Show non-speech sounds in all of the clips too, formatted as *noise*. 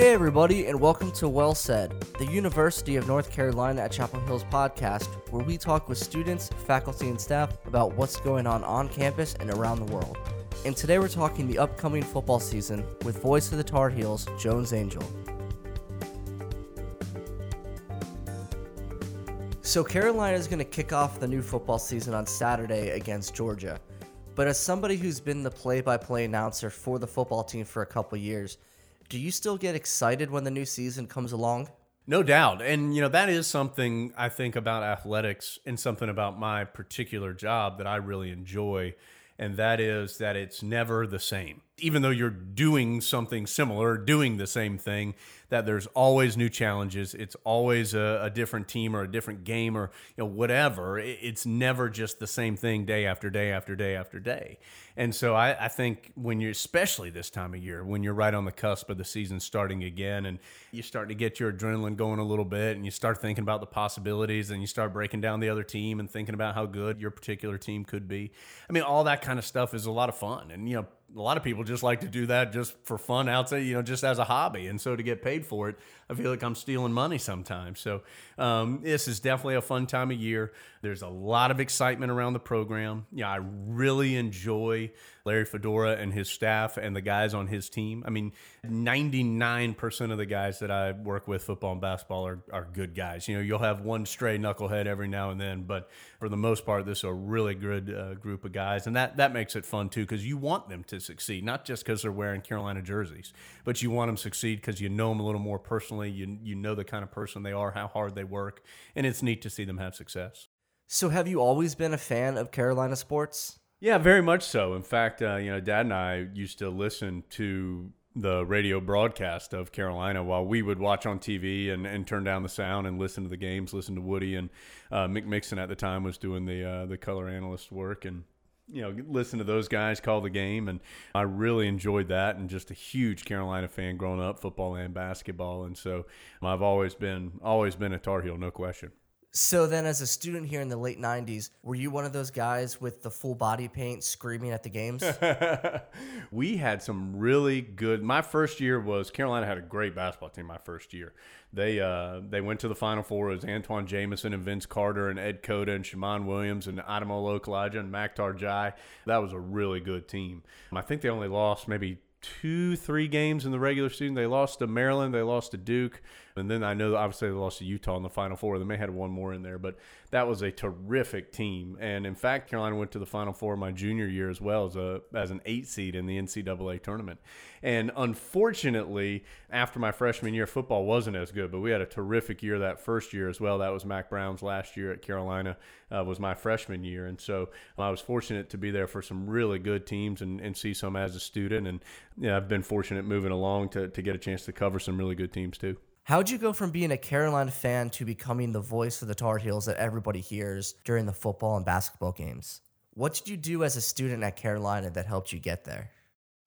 Hey, everybody, and welcome to Well Said, the University of North Carolina at Chapel Hill's podcast, where we talk with students, faculty, and staff about what's going on on campus and around the world. And today we're talking the upcoming football season with voice of the Tar Heels, Jones Angell. So, Carolina is going to kick off the new football season on Saturday against Georgia. But as somebody who's been the play by play announcer for the football team for a couple years, do you still get excited when the new season comes along? No doubt. And, you know, that is something I think about athletics and something about my particular job that I really enjoy. And that is that it's never the same. Even though you're doing something similar, doing the same thing, that there's always new challenges. It's always a, a different team or a different game or you know whatever. it's never just the same thing day after day after day after day. And so I, I think when you're especially this time of year, when you're right on the cusp of the season starting again, and you start to get your adrenaline going a little bit, and you start thinking about the possibilities, and you start breaking down the other team and thinking about how good your particular team could be. I mean, all that kind of stuff is a lot of fun, and you know a lot of people just like to do that just for fun outside, you know, just as a hobby. And so to get paid for it, I feel like I'm stealing money sometimes. So um, this is definitely a fun time of year. There's a lot of excitement around the program. Yeah, I really enjoy Larry Fedora and his staff and the guys on his team. I mean, 99% of the guys that I work with, football and basketball, are, are good guys. You know, you'll have one stray knucklehead every now and then, but for the most part, this is a really good uh, group of guys. And that, that makes it fun too, because you want them to succeed, not just because they're wearing Carolina jerseys, but you want them to succeed because you know them a little more personally. You, you know the kind of person they are, how hard they work, and it's neat to see them have success. So, have you always been a fan of Carolina sports? Yeah, very much so. In fact, uh, you know, Dad and I used to listen to the radio broadcast of Carolina while we would watch on TV and, and turn down the sound and listen to the games, listen to Woody and uh, Mick Mixon at the time was doing the uh, the color analyst work and you know listen to those guys call the game and I really enjoyed that and just a huge Carolina fan growing up, football and basketball, and so I've always been always been a Tar Heel, no question. So then, as a student here in the late '90s, were you one of those guys with the full body paint screaming at the games? *laughs* we had some really good. My first year was Carolina had a great basketball team. My first year, they uh, they went to the Final Four. It was Antawn Jamison and Vince Carter and Ed Cota and Shammond Williams and Ademola Okulaja and Makhtar Ndiaye. That was a really good team. I think they only lost maybe two, three games in the regular season. They lost to Maryland, they lost to Duke, and then I know obviously they lost to Utah in the Final Four. They may have had one more in there, but that was a terrific team. And in fact, Carolina went to the Final Four my junior year as well as a as an eight seed in the NCAA tournament. And unfortunately, after my freshman year, football wasn't as good, but we had a terrific year that first year as well. That was Mack Brown's last year at Carolina, uh, was my freshman year. And so I was fortunate to be there for some really good teams and, and see some as a student. And yeah, I've been fortunate moving along to, to get a chance to cover some really good teams too. How'd you go from being a Carolina fan to becoming the voice of the Tar Heels that everybody hears during the football and basketball games? What did you do as a student at Carolina that helped you get there?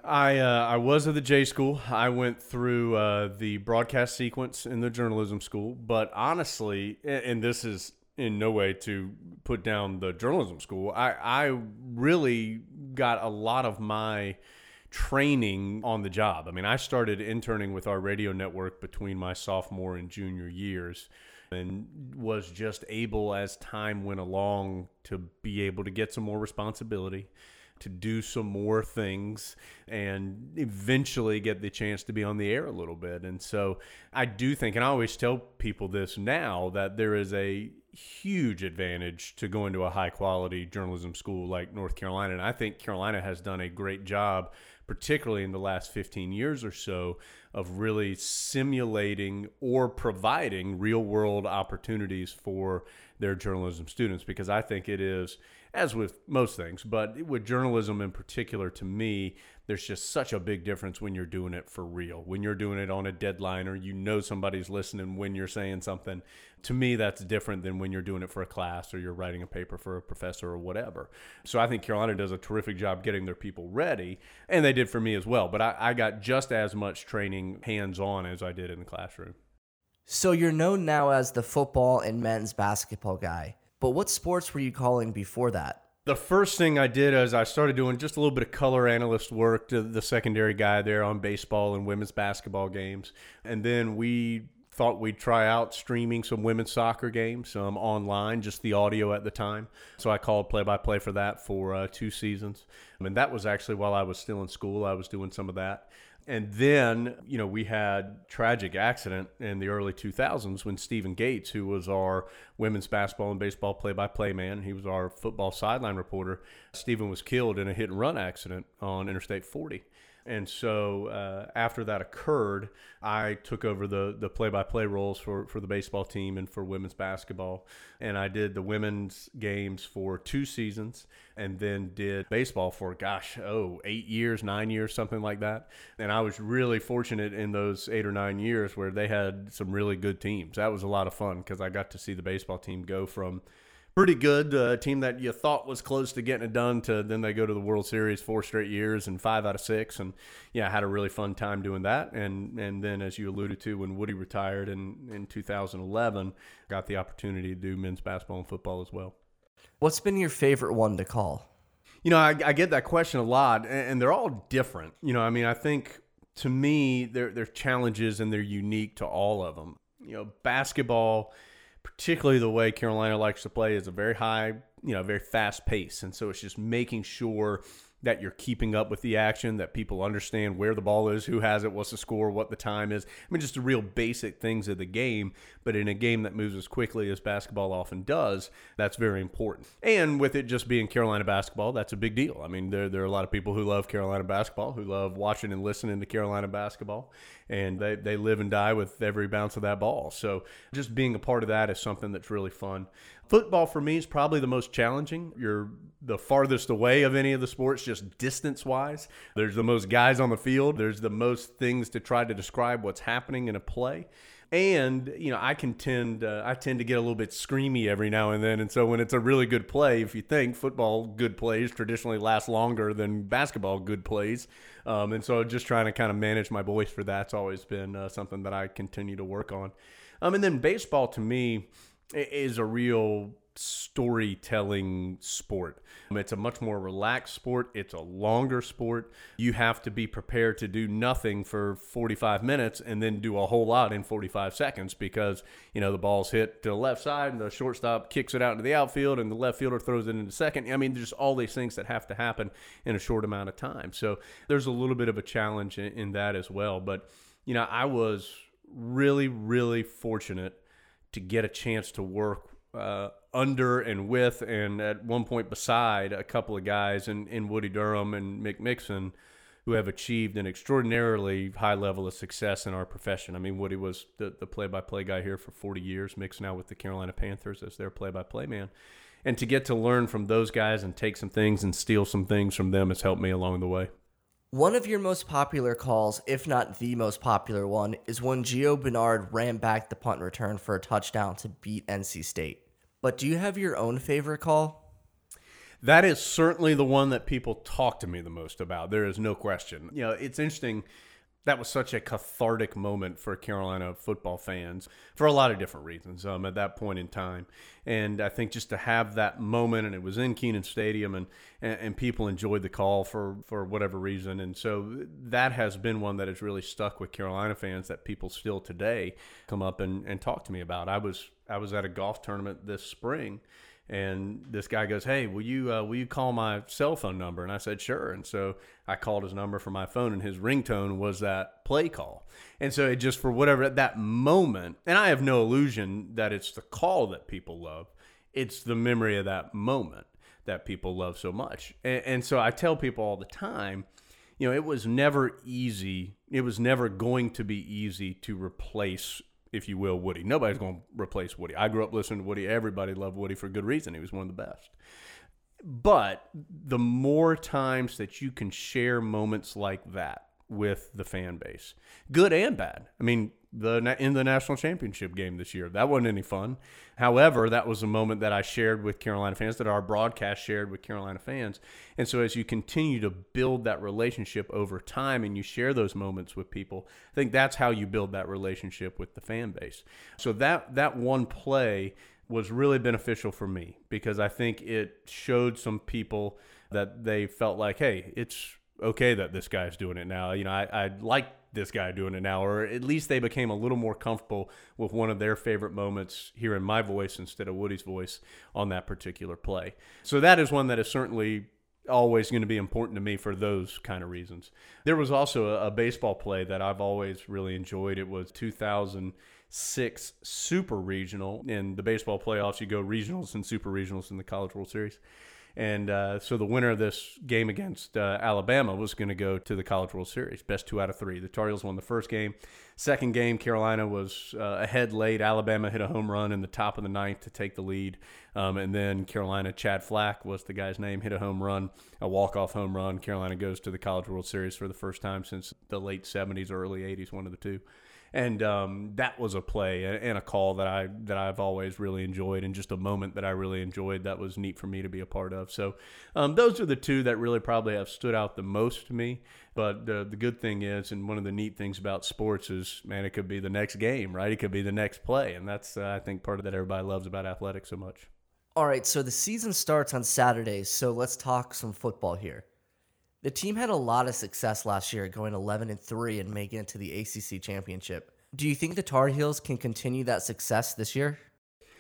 I uh, I was at the J school. I went through uh, the broadcast sequence in the journalism school, but honestly, and this is in no way to put down the journalism school. I I really got a lot of my training on the job. I mean, I started interning with our radio network between my sophomore and junior years and was just able as time went along to be able to get some more responsibility to do some more things and eventually get the chance to be on the air a little bit. And so I do think, and I always tell people this now, that there is a huge advantage to going to a high quality journalism school like North Carolina. And I think Carolina has done a great job particularly in the last 15 years or so, of really simulating or providing real world opportunities for their journalism students because I think it is, as with most things, but with journalism in particular, to me, there's just such a big difference when you're doing it for real. When you're doing it on a deadline or you know somebody's listening when you're saying something. To me, that's different than when you're doing it for a class or you're writing a paper for a professor or whatever. So I think Carolina does a terrific job getting their people ready, and they did for me as well. But I, I got just as much training hands on as I did in the classroom. So you're known now as the football and men's basketball guy. But what sports were you calling before that? The first thing I did is I started doing just a little bit of color analyst work to the secondary guy there on baseball and women's basketball games. And then we thought we'd try out streaming some women's soccer games um, online, just the audio at the time. So I called play by play for that for uh, two seasons. I mean, that was actually while I was still in school, I was doing some of that. And then, you know, we had tragic accident in the early 2000s when Stephen Gates, who was our women's basketball and baseball play-by-play man, he was our football sideline reporter. Stephen was killed in a hit and run accident on Interstate 40. And so uh, after that occurred, I took over the the play by play roles for, for the baseball team and for women's basketball. And I did the women's games for two seasons and then did baseball for, gosh, oh, eight years, nine years, something like that. And I was really fortunate in those eight or nine years where they had some really good teams. That was a lot of fun because I got to see the baseball team go from pretty good. A uh, team that you thought was close to getting it done to then they go to the World Series four straight years and five out of six. And yeah, I had a really fun time doing that. And and then as you alluded to, when Woody retired in, in 2011, got the opportunity to do men's basketball and football as well. What's been your favorite one to call? You know, I, I get that question a lot, and they're all different. You know, I mean, I think to me, they're, they're challenges and they're unique to all of them. You know, basketball – particularly the way Carolina likes to play is a very high, you know, very fast pace. And so it's just making sure that you're keeping up with the action, that people understand where the ball is, who has it, what's the score, what the time is. I mean, just the real basic things of the game. But in a game that moves as quickly as basketball often does, that's very important. And with it just being Carolina basketball, that's a big deal. I mean, there, there are a lot of people who love Carolina basketball, who love watching and listening to Carolina basketball, and they, they live and die with every bounce of that ball. So just being a part of that is something that's really fun. Football for me is probably the most challenging. You're the farthest away of any of the sports, just distance wise. There's the most guys on the field, there's the most things to try to describe what's happening in a play. And you know, I can tend uh, I tend to get a little bit screamy every now and then, and so when it's a really good play, if you think football good plays traditionally last longer than basketball good plays, um, and so just trying to kind of manage my voice for that's always been uh, something that I continue to work on. Um, and then baseball to me is a real storytelling sport. Um, it's a much more relaxed sport. It's a longer sport. You have to be prepared to do nothing for 45 minutes and then do a whole lot in 45 seconds because, you know, the ball's hit to the left side and the shortstop kicks it out into the outfield and the left fielder throws it into second. I mean, there's all these things that have to happen in a short amount of time. So there's a little bit of a challenge in, in that as well. But, you know, I was really, really fortunate to get a chance to work uh, under and with, and at one point beside a couple of guys in, in Woody Durham and Mick Mixon who have achieved an extraordinarily high level of success in our profession. I mean, Woody was the, the play-by-play guy here for 40 years. Mick's now with the Carolina Panthers as their play-by-play man. And to get to learn from those guys and take some things and steal some things from them has helped me along the way. One of your most popular calls, if not the most popular one, is when Gio Bernard ran back the punt return for a touchdown to beat NC State. But do you have your own favorite call? That is certainly the one that people talk to me the most about. There is no question. You know, it's interesting that was such a cathartic moment for Carolina football fans for a lot of different reasons um, at that point in time. And I think just to have that moment, and it was in Kenan Stadium, and, and, and people enjoyed the call for, for whatever reason. And so that has been one that has really stuck with Carolina fans that people still today come up and, and talk to me about. I was I was at a golf tournament this spring and this guy goes, "Hey, will you uh, will you call my cell phone number?" And I said, "Sure." And so I called his number from my phone, and his ringtone was that play call. And so it just for whatever at that moment, and I have no illusion that it's the call that people love. It's the memory of that moment that people love so much. And, and so I tell people all the time, you know, it was never easy. It was never going to be easy to replace if you will, Woody. Nobody's going to replace Woody. I grew up listening to Woody. Everybody loved Woody for good reason. He was one of the best. But the more times that you can share moments like that with the fan base, good and bad. I mean, the in the national championship game this year. That wasn't any fun. However, that was a moment that I shared with Carolina fans, that our broadcast shared with Carolina fans. And so, as you continue to build that relationship over time and you share those moments with people, I think that's how you build that relationship with the fan base. So that that one play was really beneficial for me because I think it showed some people that they felt like, hey, it's okay that this guy's doing it now. You know, I, I like this guy doing it now, or at least they became a little more comfortable with one of their favorite moments hearing my voice instead of Woody's voice on that particular play. So that is one that is certainly always going to be important to me for those kind of reasons. There was also a, a baseball play that I've always really enjoyed. It was 2006 Super Regional. In the baseball playoffs, you go regionals and super regionals in the College World Series. And uh, so the winner of this game against uh, Alabama was going to go to the College World Series, best two out of three. The Tar Heels won the first game. Second game, Carolina was uh, ahead late. Alabama hit a home run in the top of the ninth to take the lead. Um, and then Carolina, Chad Flack was the guy's name, hit a home run, a walk-off home run. Carolina goes to the College World Series for the first time since the late 70s or early 80s, one of the two and um, that was a play and a call that I that I've always really enjoyed, and just a moment that I really enjoyed that was neat for me to be a part of. So um, those are the two that really probably have stood out the most to me. But the the good thing is, and one of the neat things about sports is, man, it could be the next game, right? It could be the next play, and that's uh, I think part of that everybody loves about athletics so much. All right, so the season starts on Saturdays, so let's talk some football here. The team had a lot of success last year, going 11 and 3 and making it to the ACC championship. Do you think the Tar Heels can continue that success this year?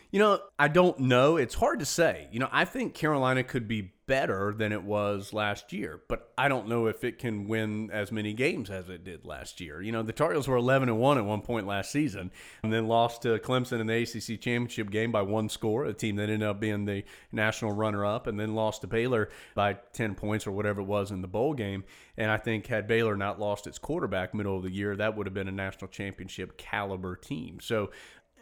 You know, I don't know. It's hard to say. You know, I think Carolina could be better than it was last year, but I don't know if it can win as many games as it did last year. You know, the Tar Heels were 11 and 1 at one point last season and then lost to Clemson in the ACC championship game by one score, a team that ended up being the national runner up, and then lost to Baylor by 10 points or whatever it was in the bowl game. And I think had Baylor not lost its quarterback middle of the year, that would have been a national championship caliber team. So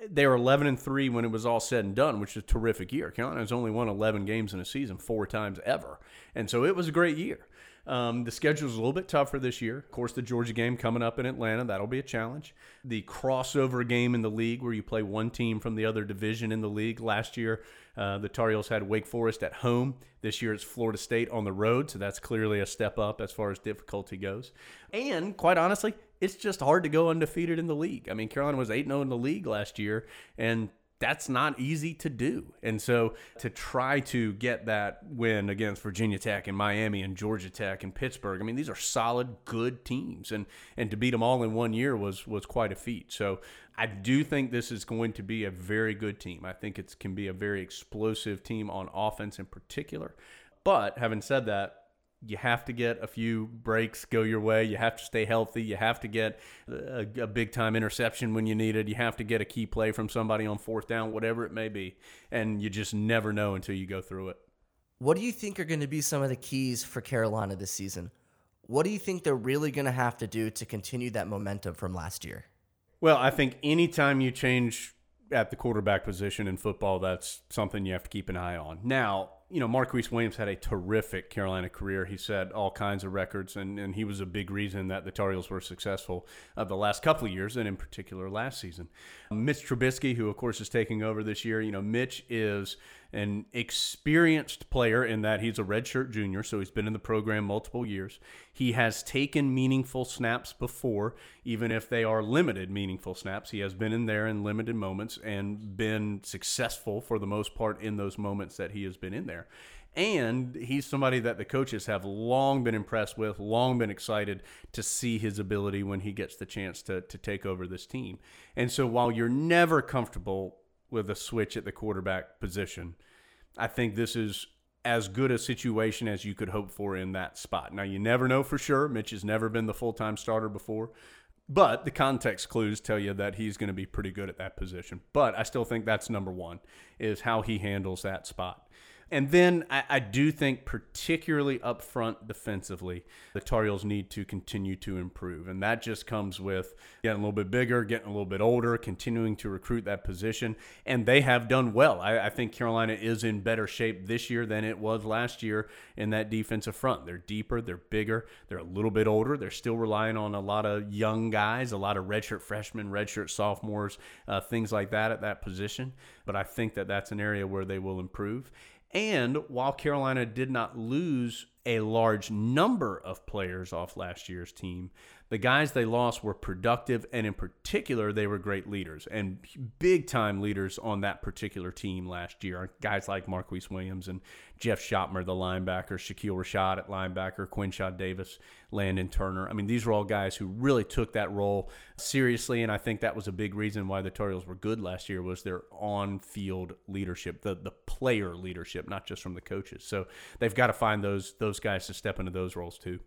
they were 11 and 3 when it was all said and done, which is a terrific year. Carolina's only won 11 games in a season four times ever. And so it was a great year. Um, the schedule is a little bit tougher this year. Of course, the Georgia game coming up in Atlanta, that'll be a challenge. The crossover game in the league where you play one team from the other division in the league. Last year, uh, the Tar Heels had Wake Forest at home. This year, it's Florida State on the road, so that's clearly a step up as far as difficulty goes. And quite honestly, it's just hard to go undefeated in the league. I mean, Carolina was 8 0 in the league last year, and that's not easy to do. And so to try to get that win against Virginia Tech and Miami and Georgia Tech and Pittsburgh, I mean, these are solid, good teams. And, and to beat them all in one year was, was quite a feat. So I do think this is going to be a very good team. I think it can be a very explosive team on offense in particular. But having said that, you have to get a few breaks go your way. You have to stay healthy. You have to get a, a, big time interception when you need it. You have to get a key play from somebody on fourth down, whatever it may be. And you just never know until you go through it. What do you think are going to be some of the keys for Carolina this season? What do you think they're really going to have to do to continue that momentum from last year? Well, I think anytime you change at the quarterback position in football, that's something you have to keep an eye on. Now, you know, Marquise Williams had a terrific Carolina career. He set all kinds of records, and, and he was a big reason that the Tar Heels were successful uh, the last couple of years, and in particular last season. Mitch Trubisky, who of course is taking over this year, you know, Mitch is an experienced player in that he's a redshirt junior, so he's been in the program multiple years. He has taken meaningful snaps before, even if they are limited meaningful snaps. He has been in there in limited moments and been successful for the most part in those moments that he has been in there. And he's somebody that the coaches have long been impressed with, long been excited to see his ability when he gets the chance to, to take over this team. And so while you're never comfortable with a switch at the quarterback position. I think this is as good a situation as you could hope for in that spot. Now, you never know for sure. Mitch has never been the full time starter before, but the context clues tell you that he's going to be pretty good at that position. But I still think that's number one is how he handles that spot. And then I, I, do think, particularly up front defensively, the Tar Heels need to continue to improve. And that just comes with getting a little bit bigger, getting a little bit older, continuing to recruit that position. And they have done well. I, I think Carolina is in better shape this year than it was last year in that defensive front. They're deeper, they're bigger, they're a little bit older. They're still relying on a lot of young guys, a lot of redshirt freshmen, redshirt sophomores, uh, things like that at that position. But I think that that's an area where they will improve. And while Carolina did not lose a large number of players off last year's team. The guys they lost were productive, and in particular, they were great leaders and big time leaders on that particular team last year. Guys like Marquise Williams and Jeff Schoettmer, the linebacker, Shakeel Rashad at linebacker, Quinshad Davis, Landon Turner. I mean, these were all guys who really took that role seriously, and I think that was a big reason why the Tar were good last year was their on-field leadership, the the player leadership, not just from the coaches. So they've got to find those those guys to step into those roles too.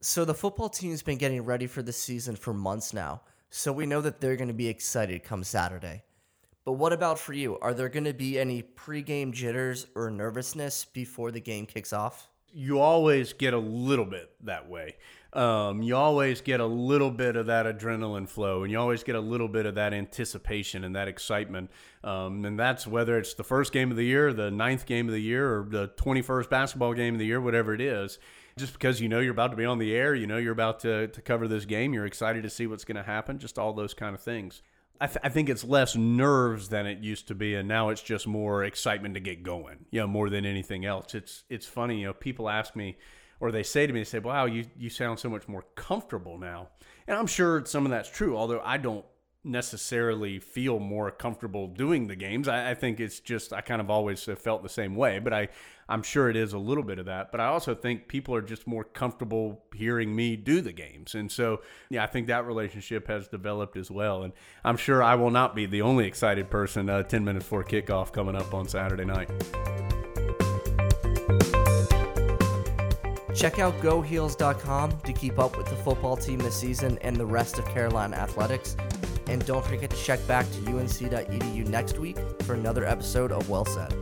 So the football team's been getting ready for the season for months now. So we know that they're going to be excited come Saturday. But what about for you? Are there going to be any pregame jitters or nervousness before the game kicks off? You always get a little bit that way. Um, you always get a little bit of that adrenaline flow, and you always get a little bit of that anticipation and that excitement. Um, and that's whether it's the first game of the year, the ninth game of the year, or the 21st basketball game of the year, whatever it is just because you know you're about to be on the air, you know you're about to, to cover this game, you're excited to see what's going to happen, just all those kind of things. I, th- I, think it's less nerves than it used to be, and now it's just more excitement to get going. You know, more than anything else. It's it's funny. You know, people ask me, or they say to me, they say, "Wow, you you sound so much more comfortable now," and I'm sure some of that's true. Although I don't necessarily feel more comfortable doing the games. I, I, think it's just I kind of always felt the same way, but I I'm sure it is a little bit of that. But I also think people are just more comfortable hearing me do the games, and so yeah, I think that relationship has developed as well. And I'm sure I will not be the only excited person uh, 10 minutes before kickoff coming up on Saturday night. Check out GoHeels.com to keep up with the football team this season and the rest of Carolina athletics. And don't forget to check back to unc.edu next week for another episode of Well Said.